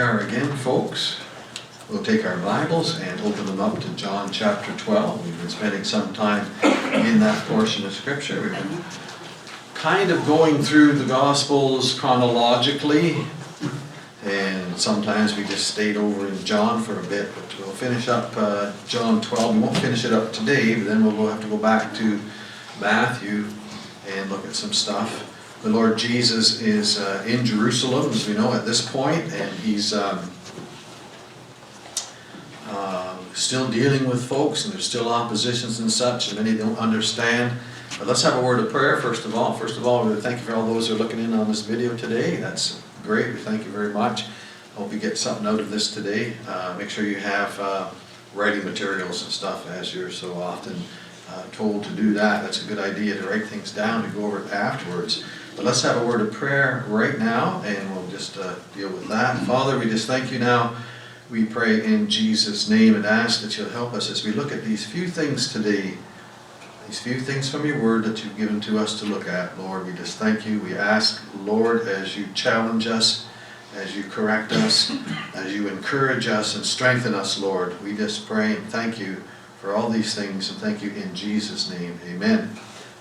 Are again, folks. We'll take our Bibles and open them up to John chapter 12. We've been spending some time in that portion of Scripture. We've been kind of going through the Gospels chronologically, and sometimes we just stayed over in John for a bit, but we'll finish up uh, John 12. We won't finish it up today, but then we'll have to go back to Matthew and look at some stuff. The Lord Jesus is uh, in Jerusalem, as we know at this point, and he's um, uh, still dealing with folks, and there's still oppositions and such, and many don't understand. But let's have a word of prayer first of all. First of all, we thank you for all those who are looking in on this video today. That's great. We thank you very much. I hope you get something out of this today. Uh, make sure you have uh, writing materials and stuff as you're so often uh, told to do that. That's a good idea to write things down to go over it afterwards. But let's have a word of prayer right now, and we'll just uh, deal with that. Father, we just thank you now. We pray in Jesus' name and ask that you'll help us as we look at these few things today, these few things from your word that you've given to us to look at. Lord, we just thank you. We ask, Lord, as you challenge us, as you correct us, as you encourage us and strengthen us, Lord, we just pray and thank you for all these things, and thank you in Jesus' name. Amen.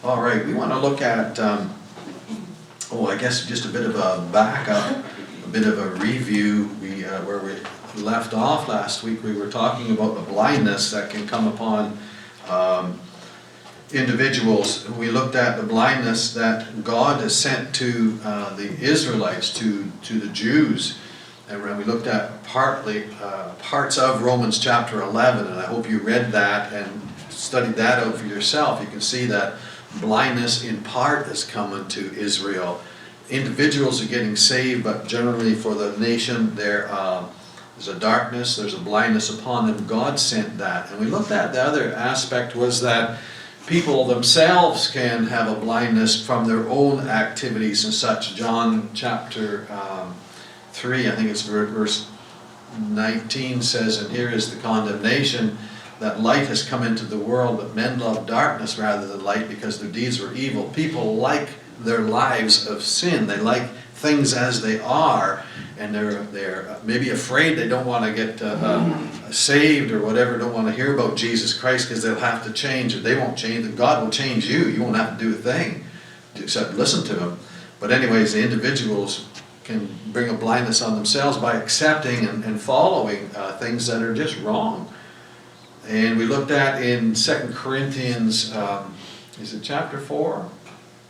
All right, we want to look at. Um, Oh, I guess just a bit of a backup, a bit of a review. We, uh, where we left off last week, we were talking about the blindness that can come upon um, individuals. We looked at the blindness that God has sent to uh, the Israelites, to, to the Jews. And we looked at partly uh, parts of Romans chapter 11, and I hope you read that and studied that out for yourself. You can see that blindness in part is coming to Israel. Individuals are getting saved, but generally for the nation, there um, there's a darkness, there's a blindness upon them. God sent that. And we looked at the other aspect was that people themselves can have a blindness from their own activities and such. John chapter um, 3, I think it's verse 19 says, And here is the condemnation that light has come into the world, but men love darkness rather than light because their deeds were evil. People like their lives of sin. They like things as they are, and they're they're maybe afraid they don't want to get uh, uh, saved or whatever. Don't want to hear about Jesus Christ because they'll have to change, or they won't change. God will change you. You won't have to do a thing except listen to Him. But anyways, the individuals can bring a blindness on themselves by accepting and, and following uh, things that are just wrong. And we looked at in Second Corinthians, um, is it chapter 4?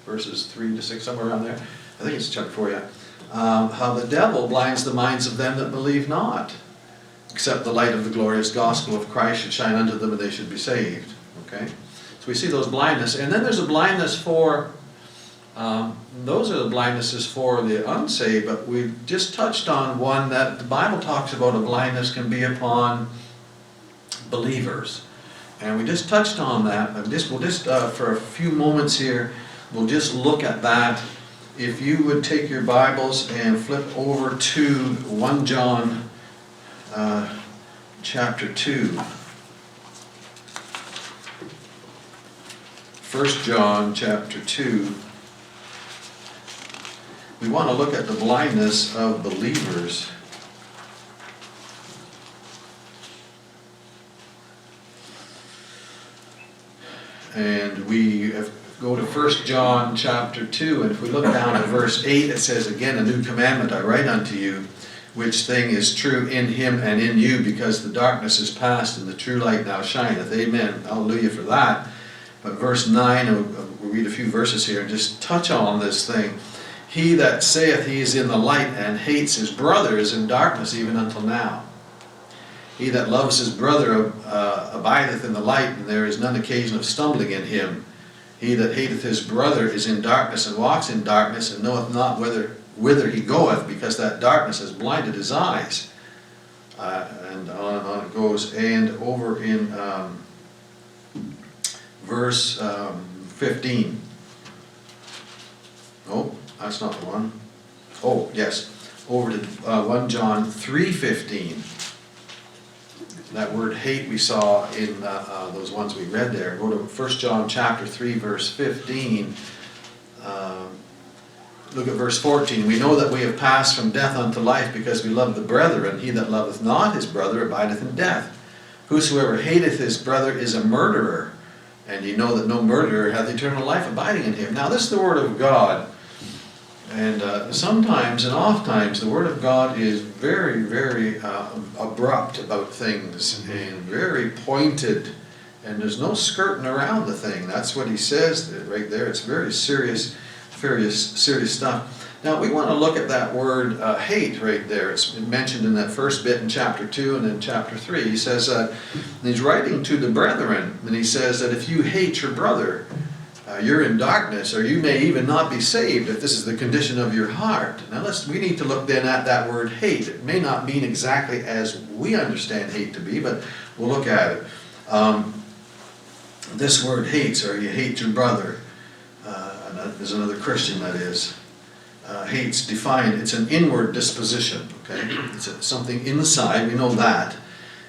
Verses 3 to 6, somewhere around there. I think it's chapter 4, yeah. Um, how the devil blinds the minds of them that believe not, except the light of the glorious gospel of Christ should shine unto them and they should be saved. Okay? So we see those blindness. And then there's a blindness for, um, those are the blindnesses for the unsaved, but we just touched on one that the Bible talks about a blindness can be upon believers. And we just touched on that, just, we'll just, uh, for a few moments here, we'll just look at that. If you would take your Bibles and flip over to 1 John uh, chapter 2. 1 John chapter 2. We want to look at the blindness of believers. And we have- go to 1 John chapter 2, and if we look down at verse 8, it says, Again, a new commandment I write unto you, which thing is true in him and in you, because the darkness is past and the true light now shineth. Amen. Hallelujah for that. But verse 9, uh, we'll read a few verses here and just touch on this thing. He that saith he is in the light and hates his brother is in darkness even until now. He that loves his brother uh, abideth in the light, and there is none occasion of stumbling in him. He that hateth his brother is in darkness and walks in darkness, and knoweth not whither, whither he goeth, because that darkness has blinded his eyes. Uh, and on and on it goes. And over in um, verse um, 15. Oh, that's not the one. Oh, yes. Over to uh, 1 John 3:15 that word hate we saw in uh, uh, those ones we read there. Go to 1 John chapter 3, verse 15. Um, look at verse 14. We know that we have passed from death unto life because we love the brethren. He that loveth not his brother abideth in death. Whosoever hateth his brother is a murderer. And ye know that no murderer hath eternal life abiding in him. Now, this is the word of God. And uh, sometimes and oft times the Word of God is very, very uh, abrupt about things and very pointed, and there's no skirting around the thing. That's what he says right there. It's very serious, serious, serious stuff. Now we want to look at that word uh, hate right there. It's mentioned in that first bit in chapter two and in chapter three. He says uh, he's writing to the brethren, and he says that if you hate your brother, you're in darkness, or you may even not be saved if this is the condition of your heart. Now let's we need to look then at that word hate. It may not mean exactly as we understand hate to be, but we'll look at it. Um, this word hates, or you hate your brother. Uh, there's another Christian that is. Uh, hates defined. It's an inward disposition. Okay, it's a, something inside. We know that.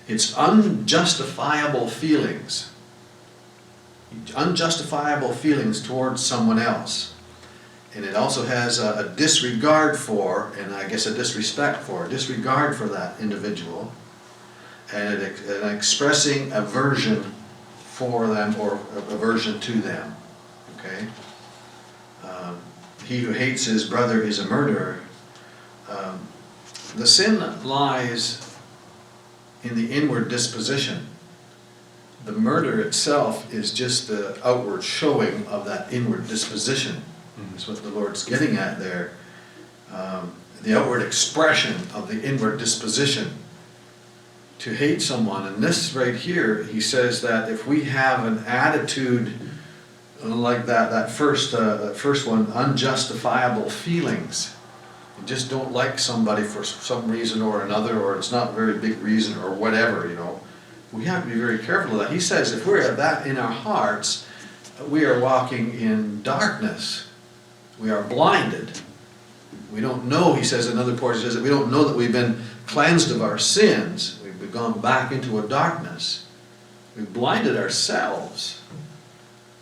It's unjustifiable feelings unjustifiable feelings towards someone else. And it also has a, a disregard for, and I guess a disrespect for, a disregard for that individual, and it, and expressing aversion for them or aversion to them. Okay? Um, he who hates his brother is a murderer. Um, the sin lies in the inward disposition the murder itself is just the outward showing of that inward disposition. That's what the Lord's getting at there. Um, the outward expression of the inward disposition to hate someone. And this right here, he says that if we have an attitude like that, that first, uh, that first one, unjustifiable feelings. You just don't like somebody for some reason or another, or it's not a very big reason, or whatever, you know we have to be very careful of that. He says if we're at that in our hearts, we are walking in darkness. We are blinded. We don't know, he says in another portion, he says that we don't know that we've been cleansed of our sins. We've gone back into a darkness. We've blinded ourselves.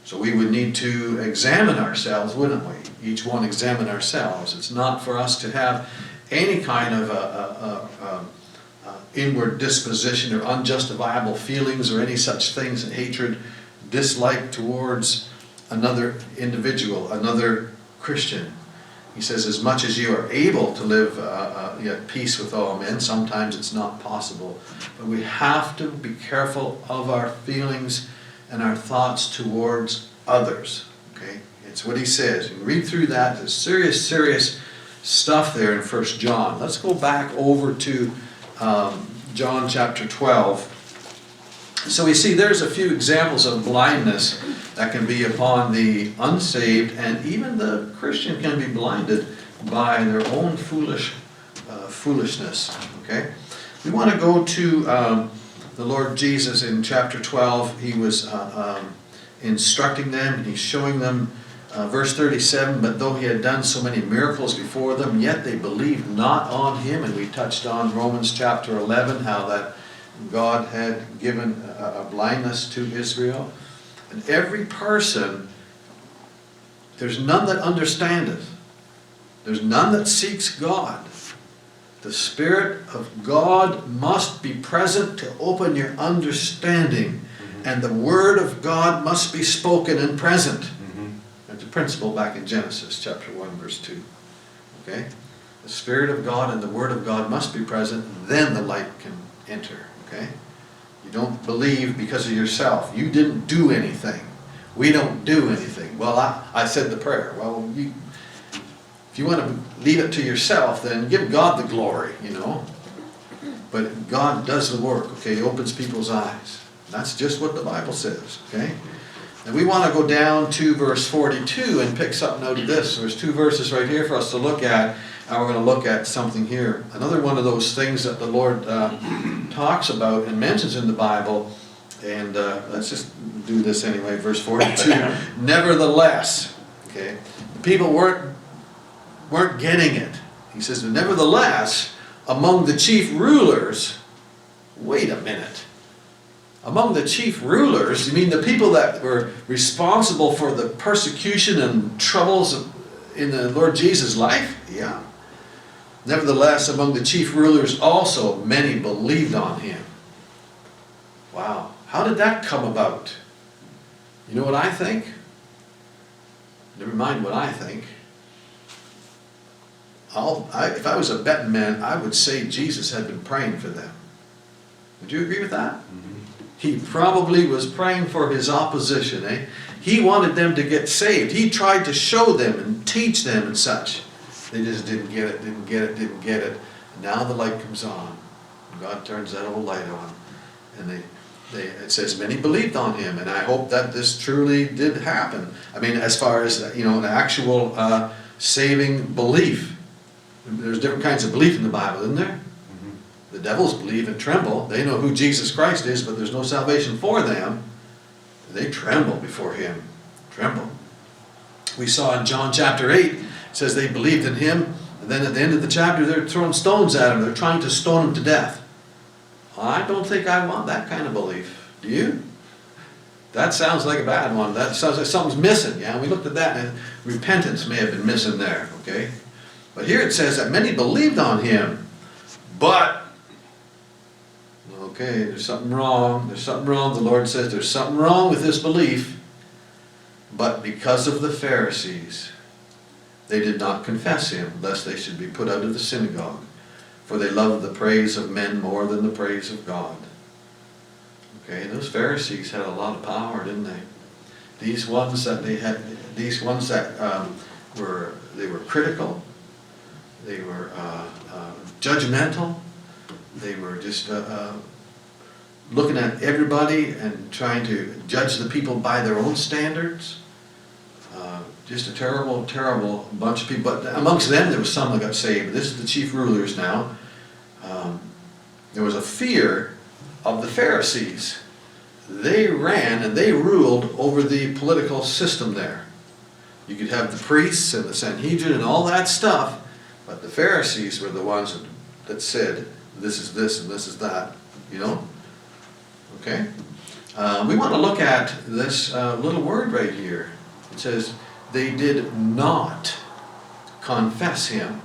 So we would need to examine ourselves, wouldn't we? Each one examine ourselves. It's not for us to have any kind of a, a, a, a inward disposition or unjustifiable feelings or any such things, and hatred, dislike towards another individual, another Christian. He says, as much as you are able to live uh, uh, at peace with all men, sometimes it's not possible. But we have to be careful of our feelings and our thoughts towards others. Okay? It's what he says. You read through that, there's serious, serious stuff there in First John. Let's go back over to um, John chapter 12. So we see there's a few examples of blindness that can be upon the unsaved, and even the Christian can be blinded by their own foolish uh, foolishness. Okay, we want to go to um, the Lord Jesus in chapter 12. He was uh, um, instructing them, and he's showing them. Uh, verse 37 But though he had done so many miracles before them, yet they believed not on him. And we touched on Romans chapter 11, how that God had given a, a blindness to Israel. And every person, there's none that understandeth, there's none that seeks God. The Spirit of God must be present to open your understanding, and the Word of God must be spoken and present. A principle back in Genesis chapter 1, verse 2. Okay? The Spirit of God and the Word of God must be present, then the light can enter. Okay? You don't believe because of yourself. You didn't do anything. We don't do anything. Well, I, I said the prayer. Well, you, if you want to leave it to yourself, then give God the glory, you know. But God does the work, okay? He opens people's eyes. That's just what the Bible says, okay? And we want to go down to verse 42 and pick something out of this. There's two verses right here for us to look at, and we're going to look at something here. Another one of those things that the Lord uh, talks about and mentions in the Bible, and uh, let's just do this anyway. Verse 42. Nevertheless, okay, the people weren't weren't getting it. He says, nevertheless, among the chief rulers, wait a minute. Among the chief rulers, you mean the people that were responsible for the persecution and troubles in the Lord Jesus' life? Yeah. Nevertheless, among the chief rulers also, many believed on him. Wow. How did that come about? You know what I think? Never mind what I think. I, if I was a betting man, I would say Jesus had been praying for them. Would you agree with that? Mm-hmm. He probably was praying for his opposition, eh? He wanted them to get saved. He tried to show them and teach them and such. They just didn't get it, didn't get it, didn't get it. Now the light comes on. God turns that old light on. And they, they, it says many believed on him, and I hope that this truly did happen. I mean, as far as, you know, an actual uh, saving belief. There's different kinds of belief in the Bible, isn't there? The devils believe and tremble. They know who Jesus Christ is, but there's no salvation for them. They tremble before him. Tremble. We saw in John chapter 8, it says they believed in him, and then at the end of the chapter, they're throwing stones at him. They're trying to stone him to death. I don't think I want that kind of belief. Do you? That sounds like a bad one. That sounds like something's missing. Yeah, we looked at that, and repentance may have been missing there. Okay, but here it says that many believed on him, but okay, there's something wrong. There's something wrong. The Lord says there's something wrong with this belief, but because of the Pharisees, they did not confess him, lest they should be put out of the synagogue. For they loved the praise of men more than the praise of God. Okay, those Pharisees had a lot of power, didn't they? These ones that they had, these ones that um, were, they were critical, they were uh, uh, judgmental, they were just uh, uh, looking at everybody and trying to judge the people by their own standards. Uh, just a terrible, terrible bunch of people. But amongst them, there was some that got saved. This is the chief rulers now. Um, there was a fear of the Pharisees. They ran and they ruled over the political system there. You could have the priests and the Sanhedrin and all that stuff, but the Pharisees were the ones that, that said, this is this and this is that, you know? Okay? Uh, we want to look at this uh, little word right here. It says, they did not confess him.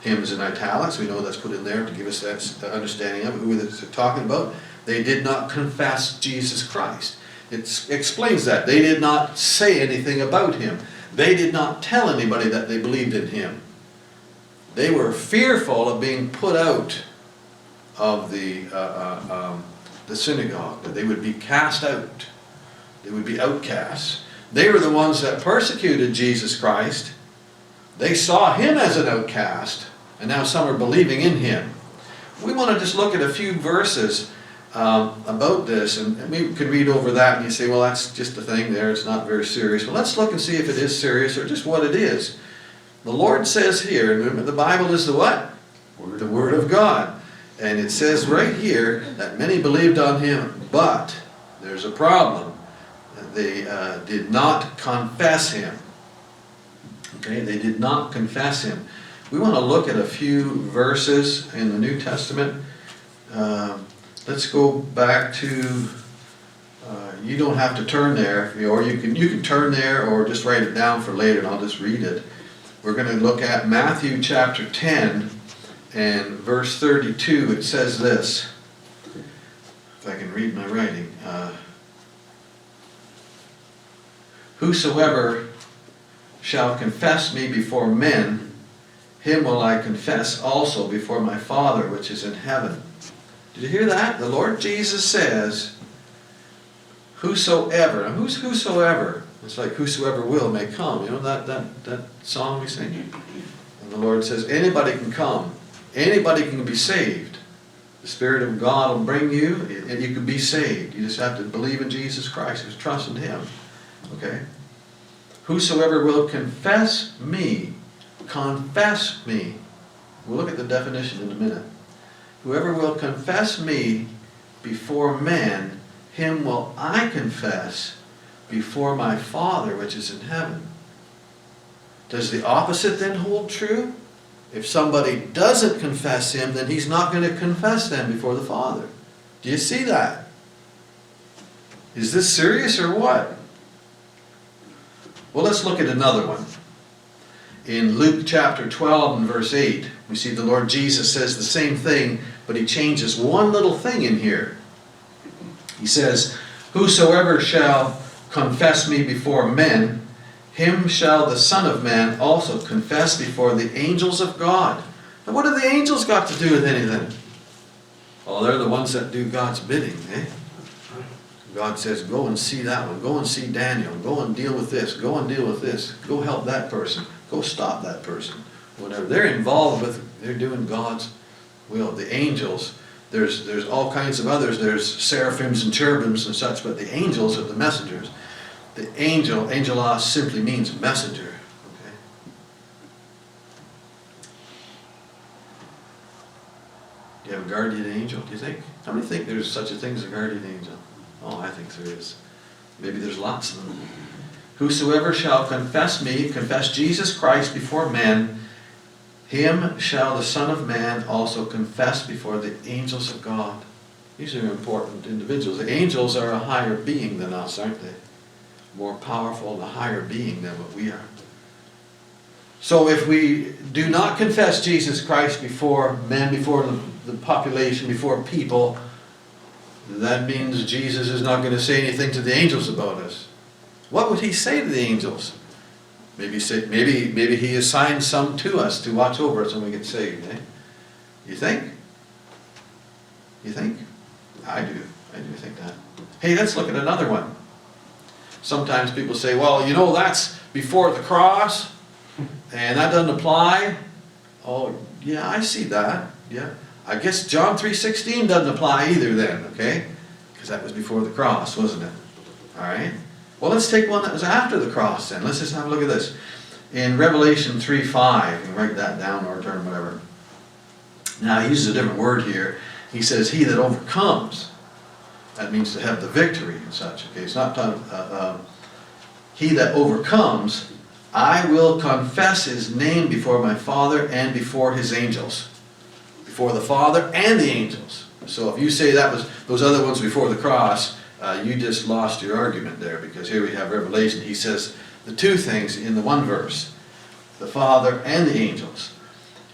Him is in italics. We know that's put in there to give us that understanding of who it's talking about. They did not confess Jesus Christ. It explains that. They did not say anything about him. They did not tell anybody that they believed in him. They were fearful of being put out of the, uh, uh, um, the synagogue, that they would be cast out. They would be outcasts. They were the ones that persecuted Jesus Christ. They saw him as an outcast, and now some are believing in him. We want to just look at a few verses um, about this, and, and we could read over that and you say, well, that's just a thing there, it's not very serious. Well, let's look and see if it is serious or just what it is. The Lord says here, remember the Bible is the what? Word. The Word of God. And it says right here that many believed on him, but there's a problem. They uh, did not confess him. Okay, they did not confess him. We want to look at a few verses in the New Testament. Um, let's go back to. Uh, you don't have to turn there, or you can you can turn there, or just write it down for later, and I'll just read it. We're going to look at Matthew chapter 10 and verse 32. It says this. If I can read my writing. Uh, Whosoever shall confess me before men, him will I confess also before my Father which is in heaven. Did you hear that? The Lord Jesus says, Whosoever. Now, who's whosoever? It's like whosoever will may come. You know that, that, that song we sing? And the Lord says, anybody can come. Anybody can be saved. The Spirit of God will bring you, and you can be saved. You just have to believe in Jesus Christ, just trust in Him. Okay? Whosoever will confess me, confess me. We'll look at the definition in a minute. Whoever will confess me before men, him will I confess before my Father which is in heaven. Does the opposite then hold true? If somebody doesn't confess him, then he's not going to confess them before the Father. Do you see that? Is this serious or what? Well, let's look at another one. In Luke chapter 12 and verse 8, we see the Lord Jesus says the same thing, but he changes one little thing in here. He says, Whosoever shall confess me before men, him shall the Son of Man also confess before the angels of God. And what have the angels got to do with anything? Well, they're the ones that do God's bidding, eh? God says, go and see that one, go and see Daniel, go and deal with this, go and deal with this, go help that person, go stop that person, whatever. They're involved with, they're doing God's will. The angels, there's, there's all kinds of others, there's seraphims and cherubims and such, but the angels are the messengers. The angel, angelos simply means messenger. okay? Do you have a guardian angel, do you think? How many think there's such a thing as a guardian angel? Oh, I think there is. Maybe there's lots of them. Whosoever shall confess me, confess Jesus Christ before men, him shall the Son of Man also confess before the angels of God. These are important individuals. The angels are a higher being than us, aren't they? More powerful and a higher being than what we are. So if we do not confess Jesus Christ before men, before the, population, before people, that means Jesus is not going to say anything to the angels about us. What would he say to the angels? Maybe say, maybe maybe he assigned some to us to watch over us when we get saved. Eh? You think? You think? I do. I do think that. Hey, let's look at another one. Sometimes people say, well, you know, that's before the cross, and that doesn't apply. Oh, yeah, I see that. Yeah. I guess John 3.16 doesn't apply either then, okay? Because that was before the cross, wasn't it? All right. Well, let's take one that was after the cross then. Let's just have a look at this. In Revelation 3.5, you write that down or turn whatever. Now, he uses a different word here. He says, he that overcomes. That means to have the victory and such, okay? It's not uh, uh, he that overcomes, I will confess his name before my Father and before his angels. Before the Father and the angels. So if you say that was those other ones before the cross, uh, you just lost your argument there because here we have Revelation. He says the two things in the one verse the Father and the angels.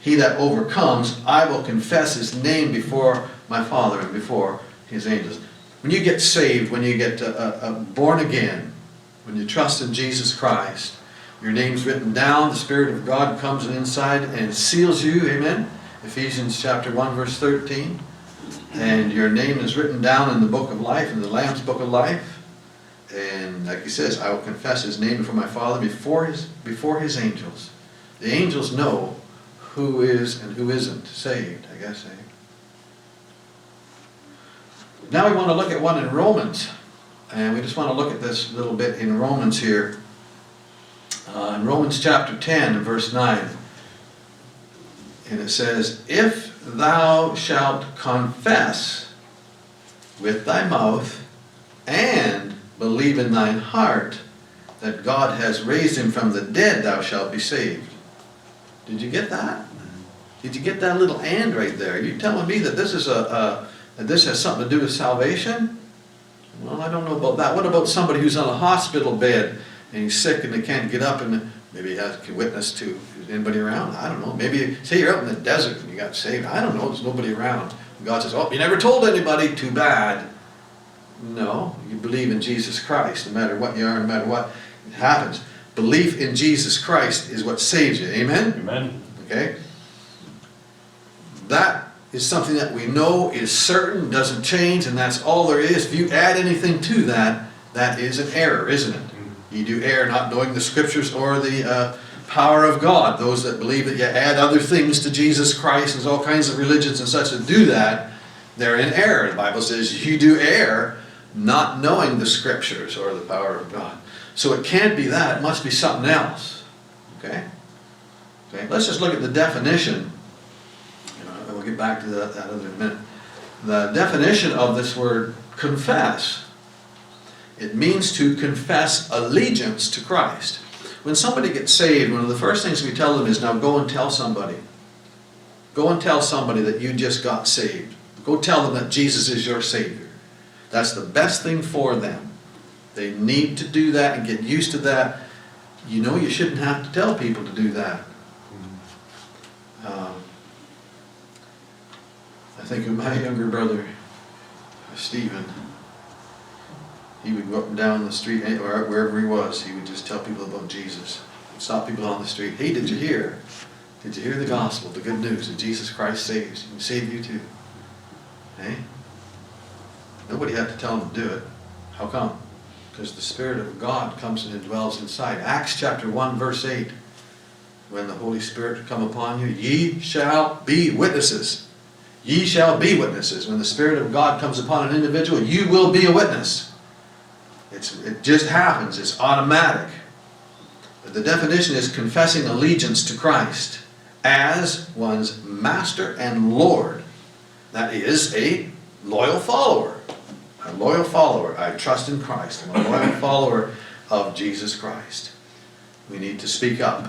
He that overcomes, I will confess his name before my Father and before his angels. When you get saved, when you get uh, uh, born again, when you trust in Jesus Christ, your name's written down, the Spirit of God comes inside and seals you, amen? Ephesians chapter 1, verse 13. And your name is written down in the book of life, in the Lamb's book of life. And like he says, I will confess his name before my Father, before his, before his angels. The angels know who is and who isn't saved, I guess. Eh? Now we want to look at one in Romans. And we just want to look at this little bit in Romans here. Uh, in Romans chapter 10 and verse 9. And it says, If thou shalt confess with thy mouth and believe in thine heart that God has raised him from the dead, thou shalt be saved. Did you get that? Did you get that little and right there? You're telling me that this is a, a that this has something to do with salvation? Well, I don't know about that. What about somebody who's on a hospital bed and he's sick and they can't get up and maybe he has can witness to anybody around? I don't know. Maybe say you're out in the desert and you got saved. I don't know. There's nobody around. And God says, "Oh, you never told anybody. Too bad." No, you believe in Jesus Christ, no matter what you are, no matter what happens. Belief in Jesus Christ is what saves you. Amen. Amen. Okay? That is something that we know is certain, doesn't change, and that's all there is. If you add anything to that, that is an error, isn't it? You do err not knowing the scriptures or the uh, power of God. Those that believe that you add other things to Jesus Christ, there's all kinds of religions and such that do that, they're in error. The Bible says you do err not knowing the scriptures or the power of God. So it can't be that, it must be something else. Okay? Okay, let's just look at the definition. We'll get back to that, that in a minute. The definition of this word confess. It means to confess allegiance to Christ. When somebody gets saved, one of the first things we tell them is now go and tell somebody. Go and tell somebody that you just got saved. Go tell them that Jesus is your Savior. That's the best thing for them. They need to do that and get used to that. You know you shouldn't have to tell people to do that. Um, I think of my younger brother, Stephen. He would go up and down the street, eh, wherever he was, he would just tell people about Jesus. He'd stop people on the street. Hey, did you hear? Did you hear the gospel, the good news that Jesus Christ saves? He can save you too. Hey? Nobody had to tell him to do it. How come? Because the Spirit of God comes and dwells inside. Acts chapter 1, verse 8. When the Holy Spirit come upon you, ye shall be witnesses. Ye shall be witnesses. When the Spirit of God comes upon an individual, you will be a witness. It's, it just happens, it's automatic. The definition is confessing allegiance to Christ as one's master and Lord. That is a loyal follower. A loyal follower. I trust in Christ. I'm a loyal follower of Jesus Christ. We need to speak up.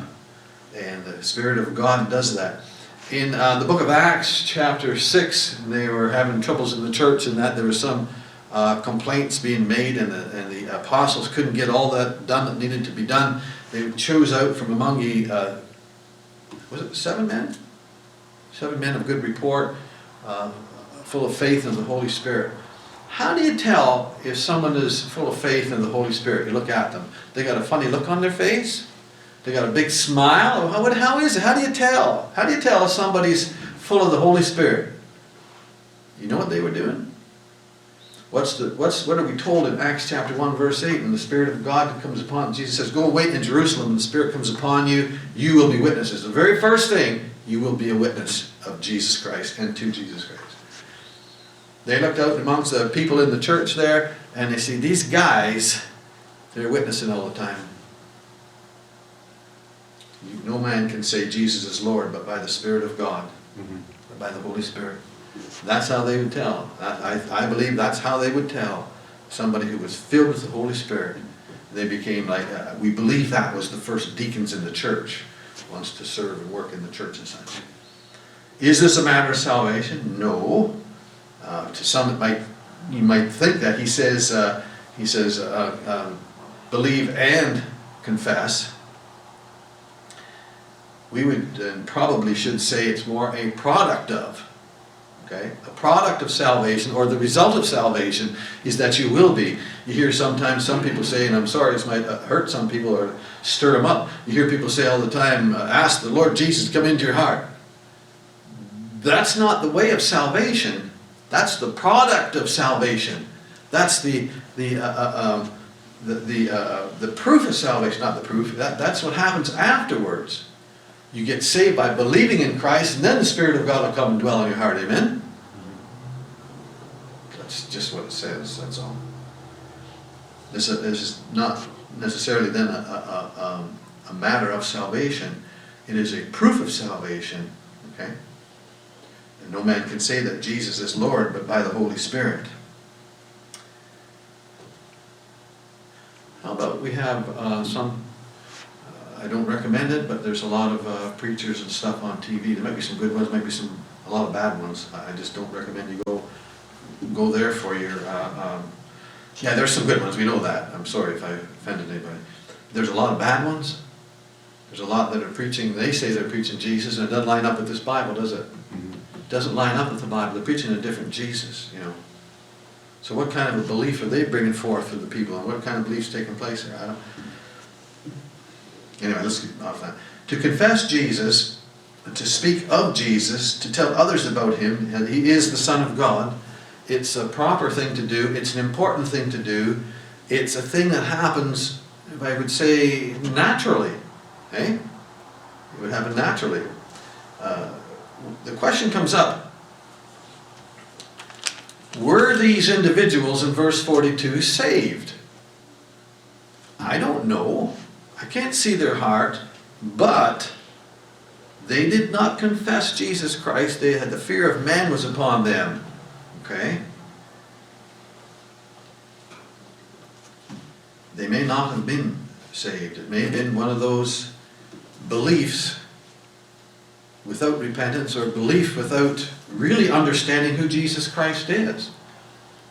And the Spirit of God does that. In uh, the book of Acts, chapter 6, they were having troubles in the church, and that there were some uh, complaints being made, and the, and the apostles couldn't get all that done that needed to be done. They chose out from among ye, uh, was it seven men? Seven men of good report, uh, full of faith in the Holy Spirit. How do you tell if someone is full of faith in the Holy Spirit? You look at them. They got a funny look on their face? They got a big smile? How, how is it? How do you tell? How do you tell if somebody's full of the Holy Spirit? You know what they were doing? What's the, what's, what are we told in Acts chapter 1 verse 8? When the Spirit of God comes upon, Jesus says, go wait in Jerusalem and the Spirit comes upon you, you will be witnesses. The very first thing, you will be a witness of Jesus Christ and to Jesus Christ. They looked out amongst the people in the church there and they see these guys, they're witnessing all the time. No man can say Jesus is Lord but by the Spirit of God, but by the Holy Spirit. That's how they would tell. I, I I believe that's how they would tell somebody who was filled with the Holy Spirit. They became like, uh, we believe that was the first deacons in the church, wants to serve and work in the church and such. Is this a matter of salvation? No. Uh, to some, it might, you might think that. He says, uh, he says, uh, um, believe and confess. We would uh, probably should say it's more a product of. Okay? A product of salvation or the result of salvation is that you will be. You hear sometimes some people say, and I'm sorry, this might uh, hurt some people or stir them up. You hear people say all the time, uh, ask the Lord Jesus to come into your heart. That's not the way of salvation. That's the product of salvation. That's the, the, uh, uh, um, the, the, uh, the proof of salvation, not the proof. That, that's what happens afterwards. You get saved by believing in Christ, and then the Spirit of God will come and dwell in your heart. Amen? That's just what it says, that's all. This is, not necessarily then a, a, a, um, a matter of salvation. It is a proof of salvation, okay? And no man can say that Jesus is Lord but by the Holy Spirit. How about we have uh, some, I don't recommend it, but there's a lot of uh, preachers and stuff on TV. There might be some good ones, might be some, a lot of bad ones. I I just don't recommend you go, go there for your, uh, um, yeah, there's some good ones, we know that. I'm sorry if I offended anybody. There's a lot of bad ones. There's a lot that are preaching, they say they're preaching Jesus, and it doesn't line up with this Bible, does it? doesn't line up with the Bible. They're preaching a different Jesus, you know. So what kind of a belief are they bringing forth to the people, and what kind of beliefs taking place there? I don't. Anyway, let's get off that. To confess Jesus, to speak of Jesus, to tell others about him, and he is the Son of God. It's a proper thing to do. It's an important thing to do. It's a thing that happens, if I would say, naturally. Eh? It would happen naturally. Uh, the question comes up Were these individuals in verse 42 saved? I don't know. I can't see their heart, but they did not confess Jesus Christ. They had the fear of man was upon them. Okay? They may not have been saved. It may have been one of those beliefs without repentance or belief without really understanding who Jesus Christ is.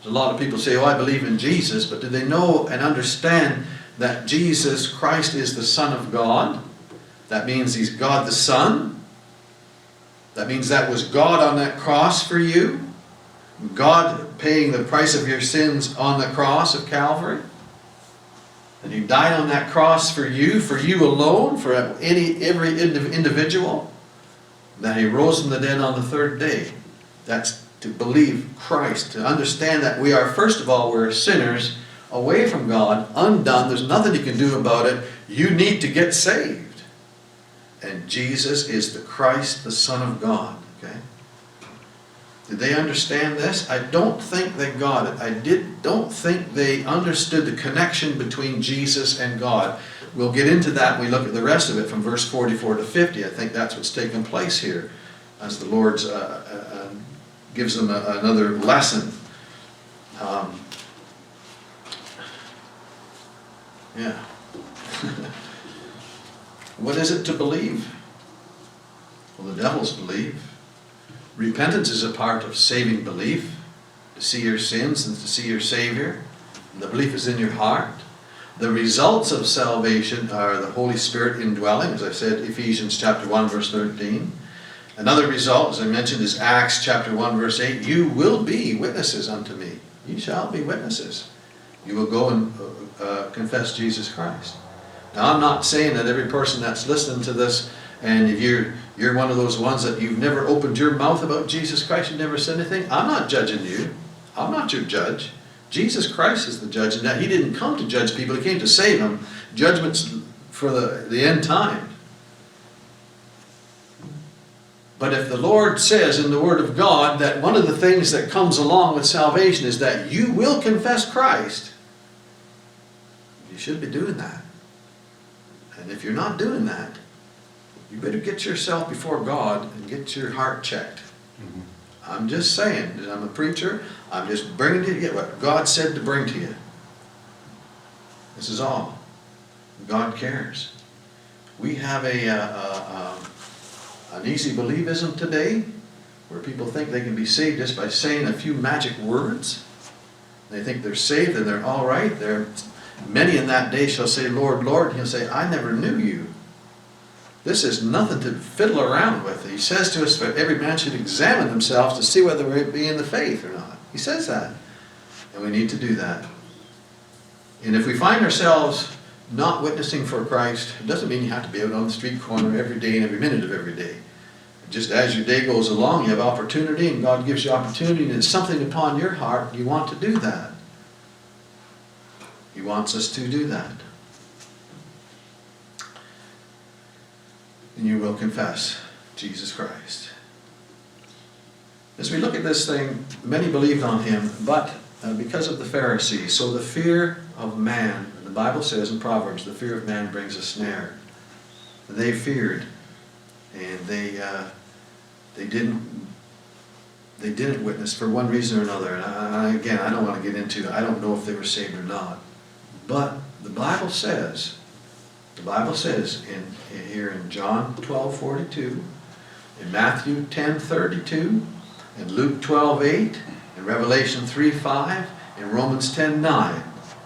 A lot of people say, oh, I believe in Jesus, but do they know and understand that Jesus Christ is the Son of God? That means He's God the Son. That means that was God on that cross for you. God paying the price of your sins on the cross of Calvary. And He died on that cross for you, for you alone, for any every individual. That He rose from the dead on the third day. That's to believe Christ, to understand that we are, first of all, we're sinners away from God, undone. There's nothing you can do about it. You need to get saved. And Jesus is the Christ, the Son of God. Okay? Did they understand this? I don't think they got it. I did don't think they understood the connection between Jesus and God. We'll get into that when we look at the rest of it from verse 44 to 50. I think that's what's taking place here as the Lord's uh, uh, uh, gives them a, another lesson. Um, yeah. what is it to believe? Well, the devils believe. Repentance is a part of saving belief, to see your sins and to see your Savior. And the belief is in your heart. The results of salvation are the Holy Spirit indwelling, as I said, Ephesians chapter 1, verse 13. Another result, as I mentioned, is Acts chapter 1, verse 8. You will be witnesses unto me. You shall be witnesses. You will go and uh, uh, confess Jesus Christ. Now, I'm not saying that every person that's listening to this, and if you're, you're one of those ones that you've never opened your mouth about Jesus Christ, you've never said anything, I'm not judging you. I'm not your judge. Jesus Christ is the judge, and He didn't come to judge people, He came to save them. Judgment's for the, the end time. But if the Lord says in the Word of God that one of the things that comes along with salvation is that you will confess Christ, you should be doing that. And if you're not doing that, you better get yourself before God and get your heart checked. I'm just saying, that I'm a preacher, I'm just bringing to you what God said to bring to you. This is all. God cares. We have a, uh, uh, um, an easy believism today where people think they can be saved just by saying a few magic words. They think they're saved and they're all right. They're, many in that day shall say, Lord, Lord. And he'll say, I never knew you. This is nothing to fiddle around with. He says to us that every man should examine themselves to see whether we be in the faith or not. He says that. And we need to do that. And if we find ourselves not witnessing for Christ, it doesn't mean you have to be out on the street corner every day and every minute of every day. Just as your day goes along, you have opportunity, and God gives you opportunity, and it's something upon your heart, you want to do that. He wants us to do that. And you will confess Jesus Christ. As we look at this thing, many believed on him, but uh, because of the Pharisees, so the fear of man, the Bible says in Proverbs, the fear of man brings a snare. They feared, and they uh, they didn't they didn't witness for one reason or another. And I, again, I don't want to get into. I don't know if they were saved or not, but the Bible says, the Bible says in here in John twelve forty two, in Matthew ten thirty two, in Luke twelve eight, in Revelation three five, in Romans ten nine.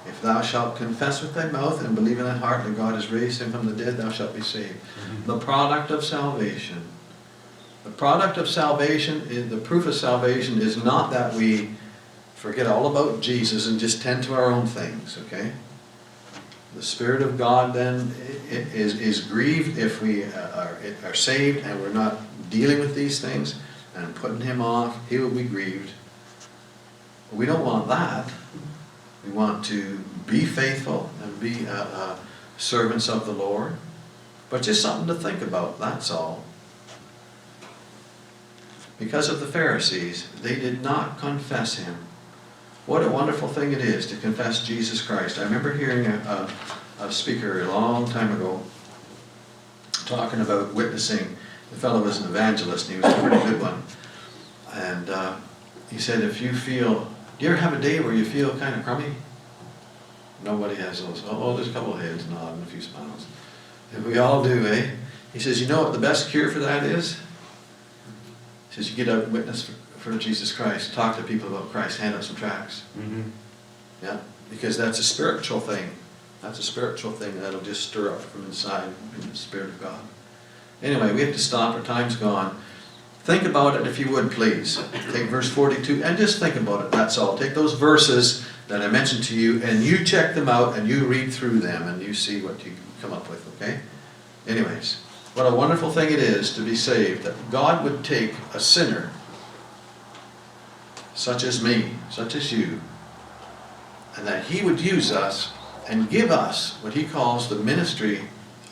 If thou shalt confess with thy mouth and believe in thy heart that God has raised him from the dead, thou shalt be saved. Mm-hmm. The product of salvation. The product of salvation, is, the proof of salvation is not that we forget all about Jesus and just tend to our own things, okay? The Spirit of God then is, is grieved if we are, are saved and we're not dealing with these things and putting Him off, He will be grieved. We don't want that. We want to be faithful and be uh, uh, servants of the Lord. But just something to think about, that's all. Because of the Pharisees, they did not confess him. What a wonderful thing it is to confess Jesus Christ. I remember hearing a, a, a speaker a long time ago talking about witnessing. The fellow was an evangelist, and he was a pretty good one. And uh, he said, if you feel, do you ever have a day where you feel kind of crummy? Nobody has those. Oh, there's a couple of heads nodding, a few smiles. And we all do, eh? He says, you know what the best cure for that is? He says, you get out and witness for, Jesus Christ, talk to people about Christ, hand out some tracts. Mm-hmm. Yeah, because that's a spiritual thing. That's a spiritual thing that'll just stir up from inside in the Spirit of God. Anyway, we have to stop. Our time's gone. Think about it if you would, please. Take verse 42 and just think about it, that's all. Take those verses that I mentioned to you and you check them out and you read through them and you see what you come up with, okay? Anyways, what a wonderful thing it is to be saved, that God would take a sinner such as me, such as you, and that He would use us and give us what He calls the ministry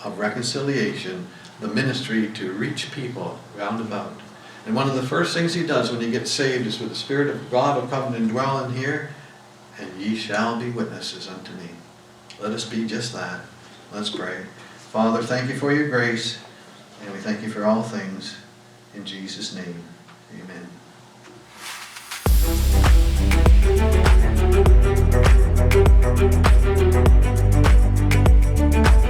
of reconciliation, the ministry to reach people round about. And one of the first things He does when you get saved is with the Spirit of God will come and dwell in here, and ye shall be witnesses unto me. Let us be just that. Let's pray. Father, thank you for your grace, and we thank you for all things. In Jesus' name, amen. Thank you.